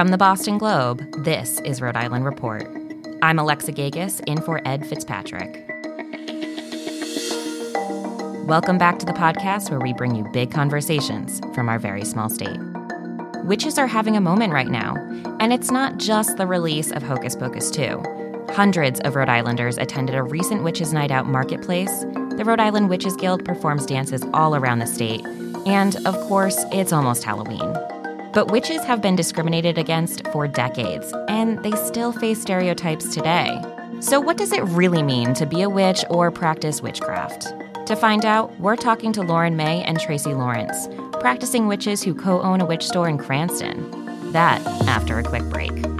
From the Boston Globe, this is Rhode Island Report. I'm Alexa Gagosz, in for Ed Fitzpatrick. Welcome back to the podcast where we bring you big conversations from our very small state. Witches are having a moment right now, and it's not just the release of Hocus Pocus 2. Hundreds of Rhode Islanders attended a recent Witches Night Out marketplace. The Rhode Island Witches Guild performs dances all around the state, and of course, it's almost Halloween. But witches have been discriminated against for decades, and they still face stereotypes today. So, what does it really mean to be a witch or practice witchcraft? To find out, we're talking to Lauren May and Tracy Lawrence, practicing witches who co own a witch store in Cranston. That after a quick break.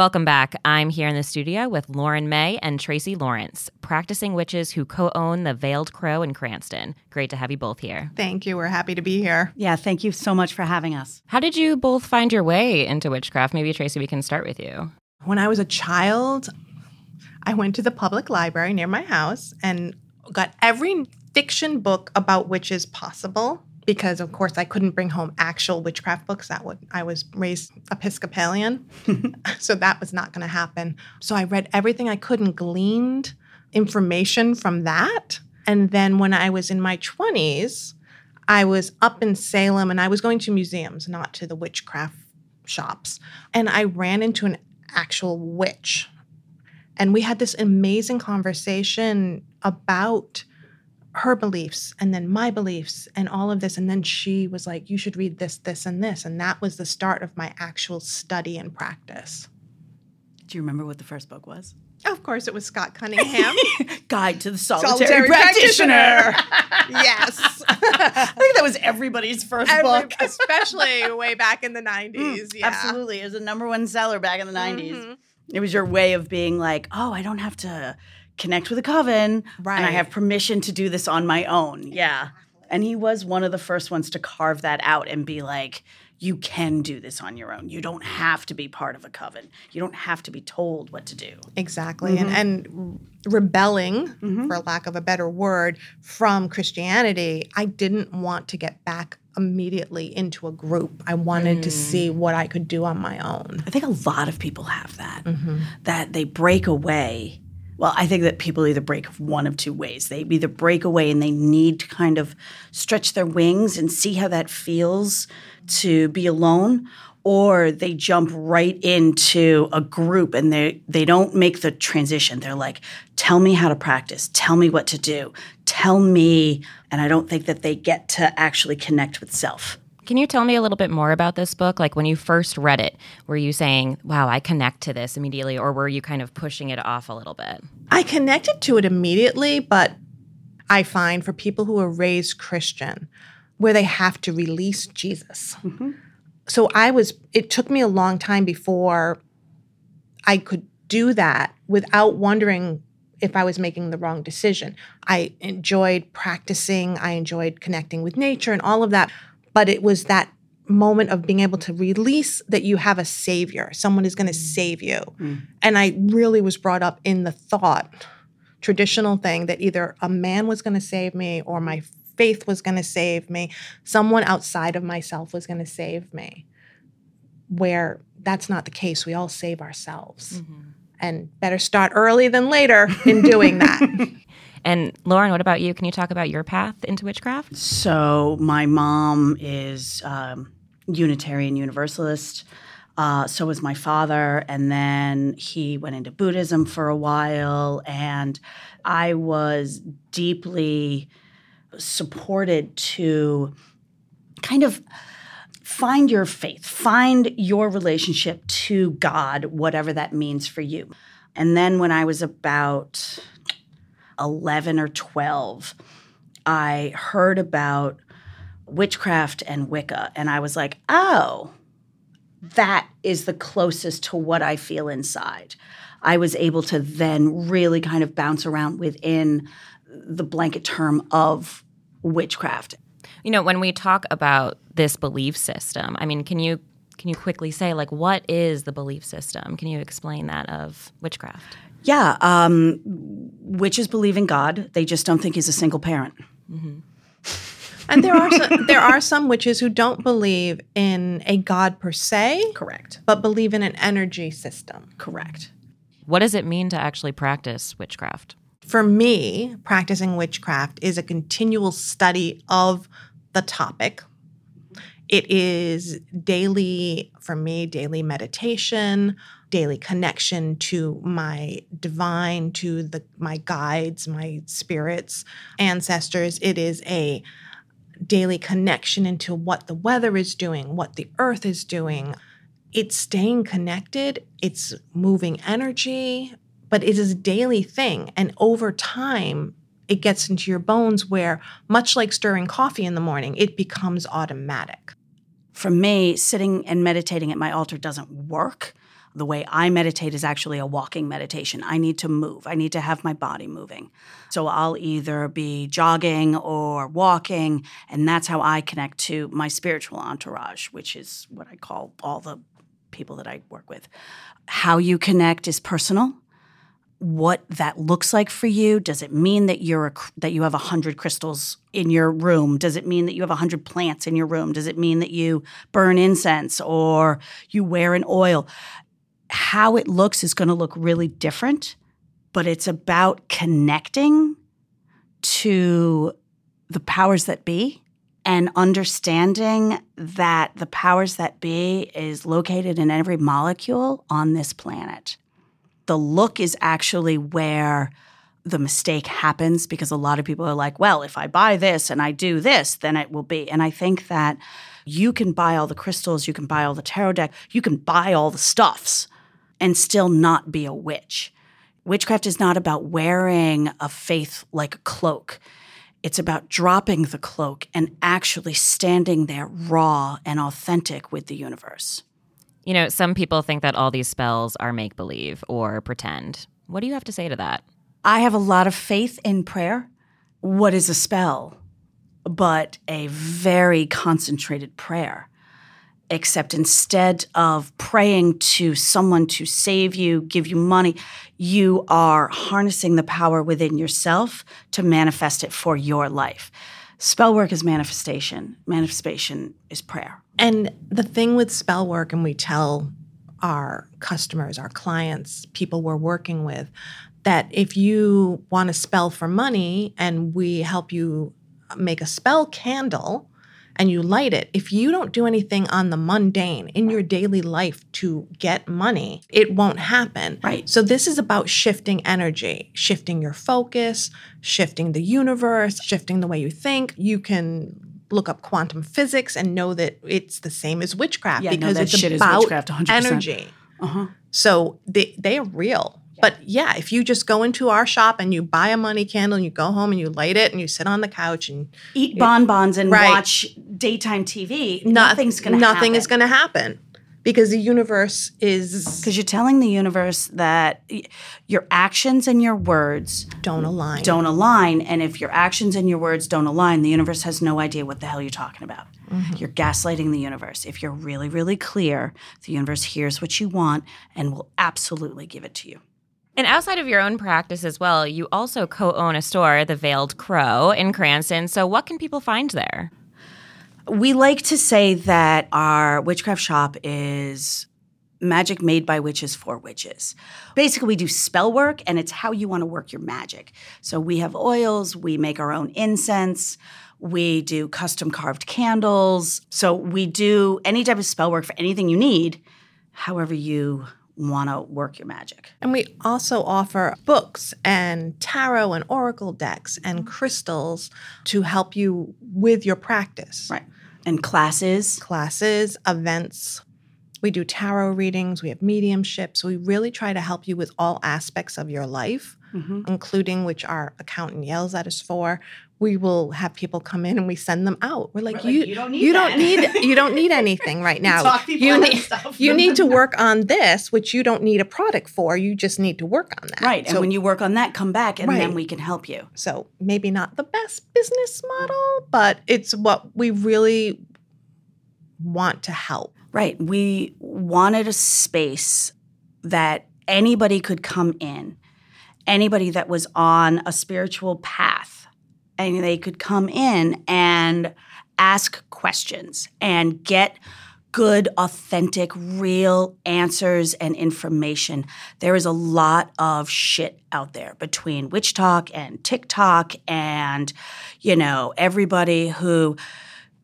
Welcome back. I'm here in the studio with Lauren May and Tracy Lawrence, practicing witches who co own the Veiled Crow in Cranston. Great to have you both here. Thank you. We're happy to be here. Yeah, thank you so much for having us. How did you both find your way into witchcraft? Maybe, Tracy, we can start with you. When I was a child, I went to the public library near my house and got every fiction book about witches possible because of course I couldn't bring home actual witchcraft books. That would I was raised Episcopalian, so that was not going to happen. So I read everything I could and gleaned information from that. And then when I was in my twenties, I was up in Salem and I was going to museums, not to the witchcraft shops. And I ran into an actual witch. And we had this amazing conversation about her beliefs and then my beliefs and all of this. And then she was like, You should read this, this, and this. And that was the start of my actual study and practice. Do you remember what the first book was? Of course, it was Scott Cunningham. Guide to the Solitary, Solitary Practitioner. practitioner. yes. I think that was everybody's first Every, book. especially way back in the 90s. Mm, yeah. Absolutely. It was a number one seller back in the 90s. Mm-hmm. It was your way of being like, oh, I don't have to connect with a coven right. and I have permission to do this on my own. Yeah. And he was one of the first ones to carve that out and be like, you can do this on your own. You don't have to be part of a coven. You don't have to be told what to do. Exactly. Mm-hmm. And, and rebelling, mm-hmm. for lack of a better word, from Christianity, I didn't want to get back immediately into a group. I wanted mm. to see what I could do on my own. I think a lot of people have that, mm-hmm. that they break away well, I think that people either break one of two ways. They either break away and they need to kind of stretch their wings and see how that feels to be alone, or they jump right into a group and they they don't make the transition. They're like, "Tell me how to practice. Tell me what to do. Tell me." And I don't think that they get to actually connect with self. Can you tell me a little bit more about this book? Like when you first read it, were you saying, wow, I connect to this immediately, or were you kind of pushing it off a little bit? I connected to it immediately, but I find for people who are raised Christian, where they have to release Jesus. Mm-hmm. So I was, it took me a long time before I could do that without wondering if I was making the wrong decision. I enjoyed practicing, I enjoyed connecting with nature and all of that but it was that moment of being able to release that you have a savior someone is going to mm. save you mm. and i really was brought up in the thought traditional thing that either a man was going to save me or my faith was going to save me, someone outside of myself was going to save me. Where that's not the case. We all save ourselves. Mm-hmm. And better start early than later in doing that. and Lauren, what about you? Can you talk about your path into witchcraft? So, my mom is um, Unitarian Universalist. Uh, so was my father. And then he went into Buddhism for a while. And I was deeply supported to kind of find your faith, find your relationship to God, whatever that means for you. And then when I was about 11 or 12, I heard about witchcraft and Wicca. And I was like, oh, that is the closest to what I feel inside. I was able to then really kind of bounce around within the blanket term of witchcraft. You know, when we talk about this belief system, I mean, can you can you quickly say like what is the belief system? Can you explain that of witchcraft? Yeah, um, witches believe in God. They just don't think He's a single parent. Mm-hmm. and there are some, there are some witches who don't believe in a god per se, correct, but believe in an energy system, correct. What does it mean to actually practice witchcraft? For me, practicing witchcraft is a continual study of the topic. It is daily, for me, daily meditation, daily connection to my divine, to the my guides, my spirits, ancestors. It is a daily connection into what the weather is doing, what the earth is doing. It's staying connected, it's moving energy, but it is a daily thing. And over time, it gets into your bones where, much like stirring coffee in the morning, it becomes automatic. For me, sitting and meditating at my altar doesn't work. The way I meditate is actually a walking meditation. I need to move, I need to have my body moving. So I'll either be jogging or walking, and that's how I connect to my spiritual entourage, which is what I call all the people that I work with. How you connect is personal what that looks like for you. Does it mean that you're a, that you have a hundred crystals in your room? Does it mean that you have a hundred plants in your room? Does it mean that you burn incense or you wear an oil? How it looks is going to look really different, but it's about connecting to the powers that be and understanding that the powers that be is located in every molecule on this planet the look is actually where the mistake happens because a lot of people are like, well, if I buy this and I do this, then it will be. And I think that you can buy all the crystals, you can buy all the tarot deck, you can buy all the stuffs and still not be a witch. Witchcraft is not about wearing a faith like a cloak. It's about dropping the cloak and actually standing there raw and authentic with the universe. You know, some people think that all these spells are make believe or pretend. What do you have to say to that? I have a lot of faith in prayer. What is a spell? But a very concentrated prayer. Except instead of praying to someone to save you, give you money, you are harnessing the power within yourself to manifest it for your life. Spell work is manifestation, manifestation is prayer. And the thing with spell work, and we tell our customers, our clients, people we're working with, that if you want to spell for money and we help you make a spell candle, and you light it, if you don't do anything on the mundane in your daily life to get money, it won't happen. Right. So this is about shifting energy, shifting your focus, shifting the universe, shifting the way you think. You can look up quantum physics and know that it's the same as witchcraft yeah, because no, it's about energy. Uh-huh. So they they are real. But yeah, if you just go into our shop and you buy a money candle and you go home and you light it and you sit on the couch and eat bonbons and right. watch daytime TV, nothing's going to happen. Nothing is going to happen because the universe is because you're telling the universe that your actions and your words don't align don't align and if your actions and your words don't align the universe has no idea what the hell you're talking about mm-hmm. you're gaslighting the universe if you're really really clear the universe hears what you want and will absolutely give it to you And outside of your own practice as well, you also co own a store, the Veiled Crow in Cranston. So, what can people find there? We like to say that our witchcraft shop is magic made by witches for witches. Basically, we do spell work and it's how you want to work your magic. So we have oils, we make our own incense, we do custom carved candles. So we do any type of spell work for anything you need, however you want to work your magic. And we also offer books and tarot and oracle decks and mm-hmm. crystals to help you with your practice. Right. And classes. Classes, events. We do tarot readings, we have mediumship. So we really try to help you with all aspects of your life, Mhm. including which our accountant yells at us for. We will have people come in and we send them out. We're like, We're like, you, "You don't need you don't need you don't need anything right now. Talk people you need stuff. you need to work on this, which you don't need a product for. You just need to work on that. Right. And when you work on that, come back and then we can help you. So maybe not the best business model, but it's what we really want to help. Right. We wanted a space that anybody could come in, anybody that was on a spiritual path, and they could come in and ask questions and get good, authentic, real answers and information. There is a lot of shit out there between WitchTok and TikTok and, you know, everybody who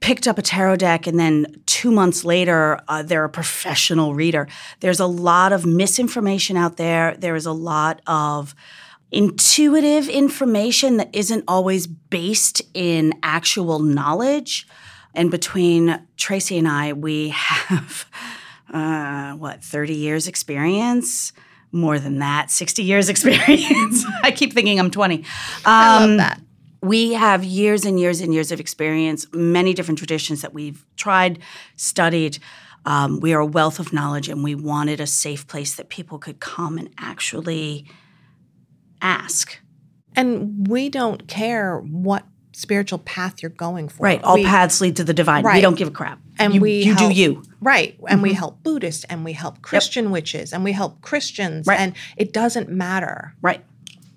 picked up a tarot deck and then two months later uh, they're a professional reader. There's a lot of misinformation out there. There is a lot of intuitive information that isn't always based in actual knowledge. And between tracy and i we have uh, what 30 years experience? More than that 60 years experience. I keep thinking i'm 20 I Um, love that. We have years and years and years of experience, many different traditions that we've tried, studied. Um, we are a wealth of knowledge, and we wanted a safe place that people could come and actually ask. And we don't care what spiritual path you're going for. Right, all We- paths lead to the divine. Right. We don't give a crap. And you, we you do you. Right. And we help Buddhists and we help Christian witches and we help Christians. Right. And it doesn't matter. Right,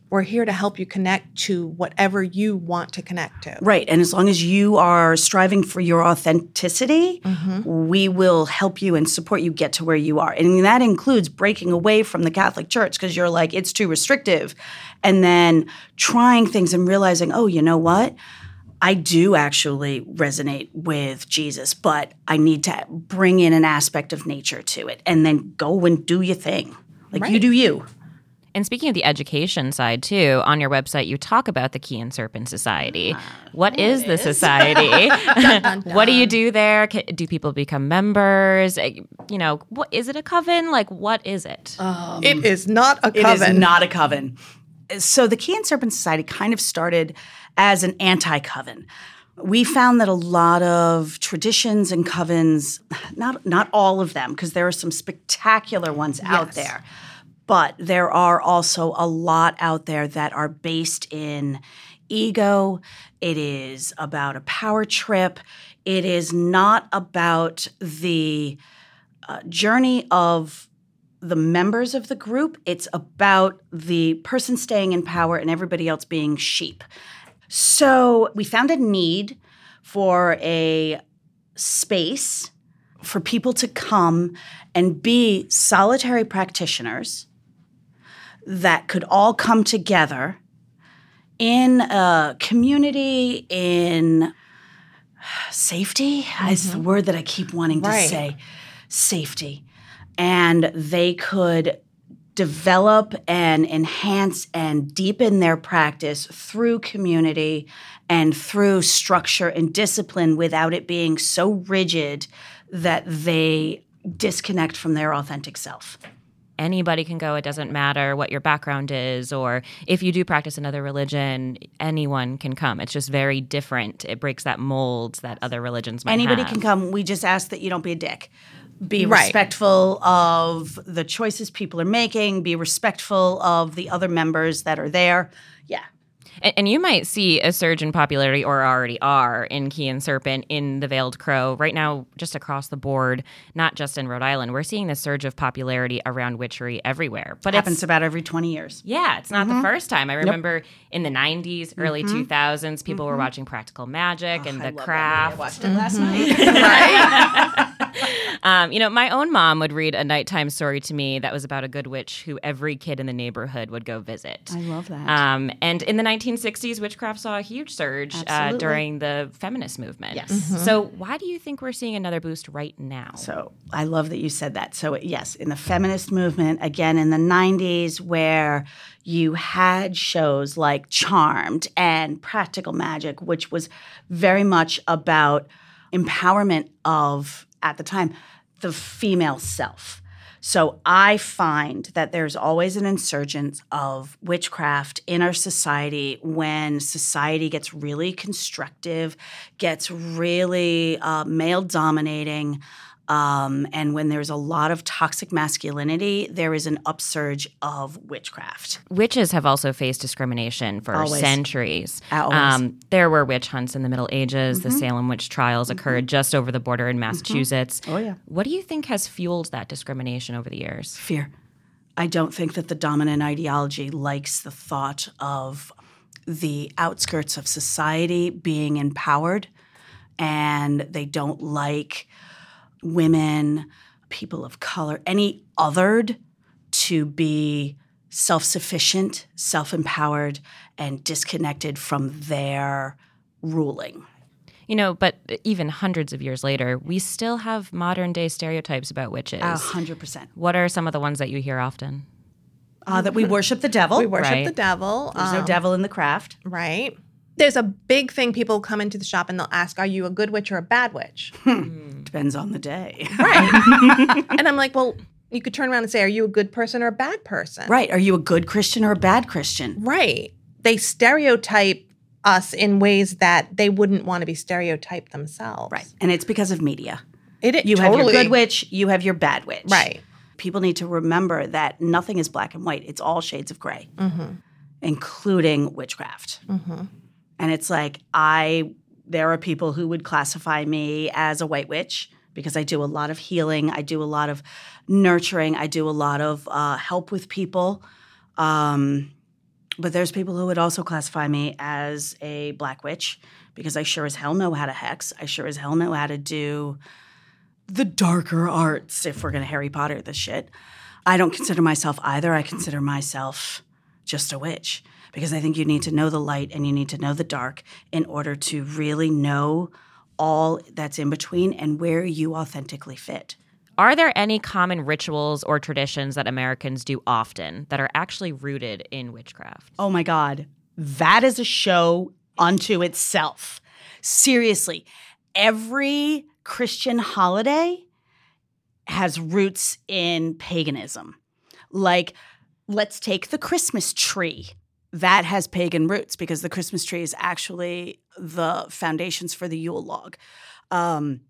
We're here to help you connect to whatever you want to connect to. right. And as long as you are striving for your authenticity, Mm-hmm. we will help you and support you get to where you are. And that includes breaking away from the Catholic Church because you're like, it's too restrictive. And then trying things and realizing, oh, you know what? I do actually resonate with Jesus, but I need to bring in an aspect of nature to it and then go and do your thing. Like you do you. And speaking of the education side too, on your website you talk about the Key and Serpent Society. What is the society? what do you do there? Do people become members? Uh, You know, what is it a coven? Like what is it? It is not a coven. is not a coven. So the Key and Serpent Society kind of started as an anti-coven. We found that a lot of traditions and covens, not not all of them, because there are some spectacular ones out there, but there are also a lot out there that are based in ego. It is about a power trip. It is not about the uh, journey of the members of the group. It's about the person staying in power and everybody else being sheep. So we found a need for a space for people to come and be solitary practitioners that could all come together in a community in safety is the mm-hmm. word that I keep wanting to say safety. And they could develop and enhance and deepen their practice through community and through structure and discipline without it being so rigid that they disconnect from their authentic self. Anybody can go. It doesn't matter what your background is, or if you do practice another religion, anyone can come. It's just very different. It breaks that mold that other religions might Anybody have. can come. We just ask that you don't be a dick. Be Right. respectful of the choices people are making. Be respectful of the other members that are there. Yeah. And, and, you might see a surge in popularity, or already are, in Key and Serpent in the Veiled Crow. Right now, just across the board, not just in Rhode Island, we're seeing the surge of popularity around witchery everywhere. But it happens about every 20 years. Yeah, it's not mm-hmm. the first time. I remember yep. in the 90s, early mm-hmm. 2000s, people mm-hmm. were watching Practical Magic oh, and The Craft. I watched it last night. right? um, you know, my own mom would read a nighttime story to me that was about a good witch who every kid in the neighborhood would go visit. I love that. Um, and in the 1960s, witchcraft saw a huge surge uh, during the feminist movement. Yes. Mm-hmm. So why do you think we're seeing another boost right now? So I love that you said that. So yes, in the feminist movement, again in the 90s, where you had shows like Charmed and Practical Magic, which was very much about empowerment of at the time the female self. So I find that there's always an insurgence of witchcraft in our society when society gets really constructive, gets really uh, male dominating. Um, and when there's a lot of toxic masculinity, there is an upsurge of witchcraft. Witches have also faced discrimination for Always. centuries. Um, there were witch hunts in the Middle Ages. Mm-hmm. The Salem witch trials mm-hmm. occurred just over the border in mm-hmm. Massachusetts. Mm-hmm. Oh, yeah. What do you think has fueled that discrimination over the years? Fear. I don't think that the dominant ideology likes the thought of the outskirts of society being empowered, and they don't like women, people of color, any othered to be self sufficient, self empowered, and disconnected from their ruling. You know, but even hundreds of years later, we still have modern day stereotypes about witches. A hundred percent. What are some of the ones that you hear often? Uh, that we worship the devil. We worship right. the devil. There's um, no devil in the craft. Right there's a big thing people come into the shop and they'll ask, Are you a good witch or a bad witch? Hmm. Depends on the day. Right. and I'm like, Well, you could turn around and say, Are you a good person or a bad person? Right. Are you a good Christian or a bad Christian? Right. They stereotype us in ways that they wouldn't want to be stereotyped themselves. Right. And it's because of media. It is. You totally. have your good witch, you have your bad witch. Right. People need to remember that nothing is black and white, it's all shades of gray, mm-hmm. including witchcraft. Mm-hmm. And it's like, I, there are people who would classify me as a white witch because I do a lot of healing, I do a lot of nurturing, I do a lot of uh, help with people. Um, but there's people who would also classify me as a black witch because I sure as hell know how to hex. I sure as hell know how to do the darker arts if we're going to Harry Potter this shit. I don't consider myself either. I consider myself just a witch because I think you need to know the light and you need to know the dark in order to really know all that's in between and where you authentically fit. Are there any common rituals or traditions that Americans do often that are actually rooted in witchcraft? Oh my God. That is a show unto itself. Seriously, every Christian holiday has roots in paganism. Like, let's take the Christmas tree that has pagan roots because the Christmas tree is actually the foundations for the Yule log. Um,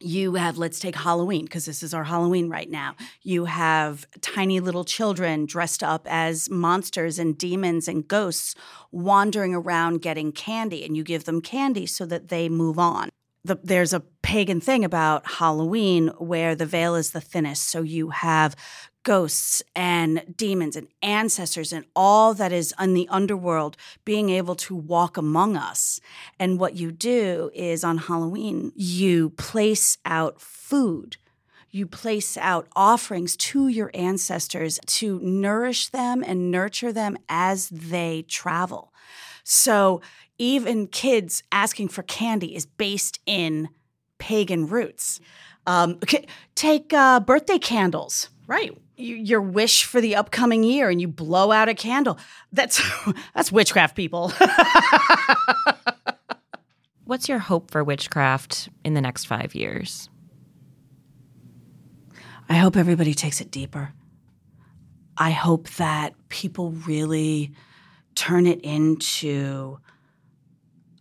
you have, let's take Halloween, because this is our Halloween right now. You have tiny little children dressed up as monsters and demons and ghosts wandering around getting candy, and you give them candy so that they move on. The, there's a pagan thing about Halloween where the veil is the thinnest. So you have ghosts and demons and ancestors and all that is in the underworld being able to walk among us. And what you do is on Halloween, you place out food. You place out offerings to your ancestors to nourish them and nurture them as they travel. So, even kids asking for candy is based in pagan roots. Um, take uh, birthday candles. Right you, your wish for the upcoming year and you blow out a candle. That's that's witchcraft, people. What's your hope for witchcraft in the next five years? I hope everybody takes it deeper. I hope that people really turn it into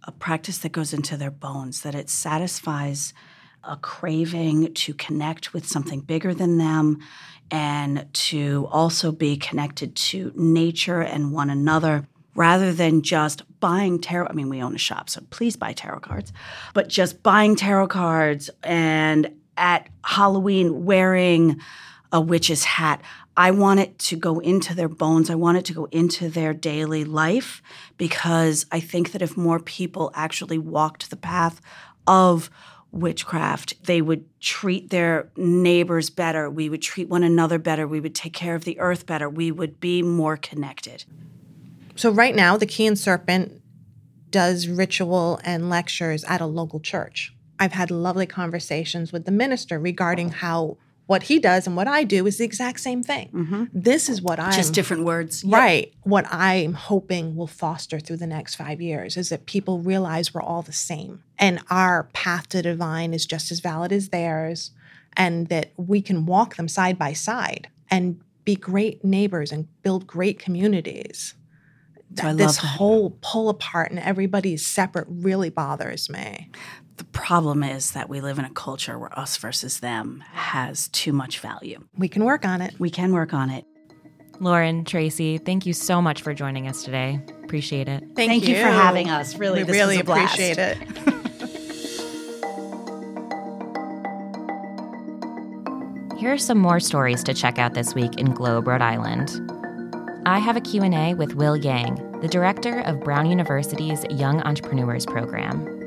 a practice that goes into their bones, that it satisfies a craving to connect with something bigger than them and to also be connected to nature and one another. rather than just buying tarot. I mean, we own a shop, so please buy tarot cards, but just buying tarot cards and at Halloween wearing a witch's hat. I want it to go into their bones. I want it to go into their daily life because I think that if more people actually walked the path of witchcraft, they would treat their neighbors better. We would treat one another better. We would take care of the earth better. We would be more connected. So, right now, the Key and Serpent does ritual and lectures at a local church. I've had lovely conversations with the minister regarding how what he does and what I do is the exact same thing. Mm-hmm. This is what I Just different words. Yep. Right. What I'm hoping will foster through the next five years is that people realize we're all the same and our path to divine is just as valid as theirs, and that we can walk them side by side and be great neighbors and build great communities. So I this whole pull apart and everybody's separate really bothers me. The problem is that we live in a culture where us versus them has too much value. We can work on it. We can work on it. Lauren, Tracy, thank you so much for joining us today. Appreciate it. Thank, Thank you for having us. Really, we this really was a blast. appreciate it. Here are some more stories to check out this week in Globe, Rhode Island. I have a Q&A with Will Yang, the director of Brown University's Young Entrepreneurs Program.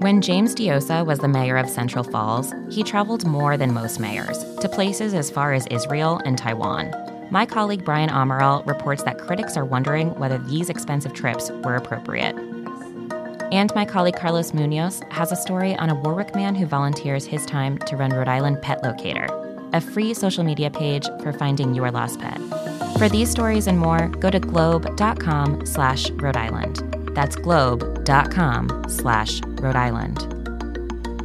When James Diossa was the mayor of Central Falls, he traveled more than most mayors, to places as far as Israel and Taiwan. My colleague Brian Amaral reports that critics are wondering whether these expensive trips were appropriate. And my colleague Carlos Munoz has a story on a Warwick man who volunteers his time to run Rhode Island Pet Locator, a free social media page for finding your lost pet. For these stories and more, go to globe.com slash Rhode Island. That's globe.com slash Rhode Island.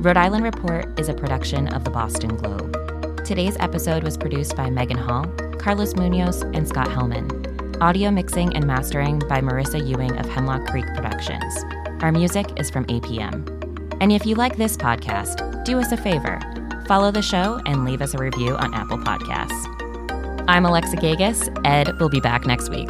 Rhode Island Report is a production of the Boston Globe. Today's episode was produced by Megan Hall, Carlos Munoz, and Scott Helman. Audio mixing and mastering by Marissa Ewing of Hemlock Creek Productions. Our music is from APM. And if you like this podcast, do us a favor follow the show and leave us a review on Apple Podcasts. I'm Alexa Gagosz. Ed will be back next week.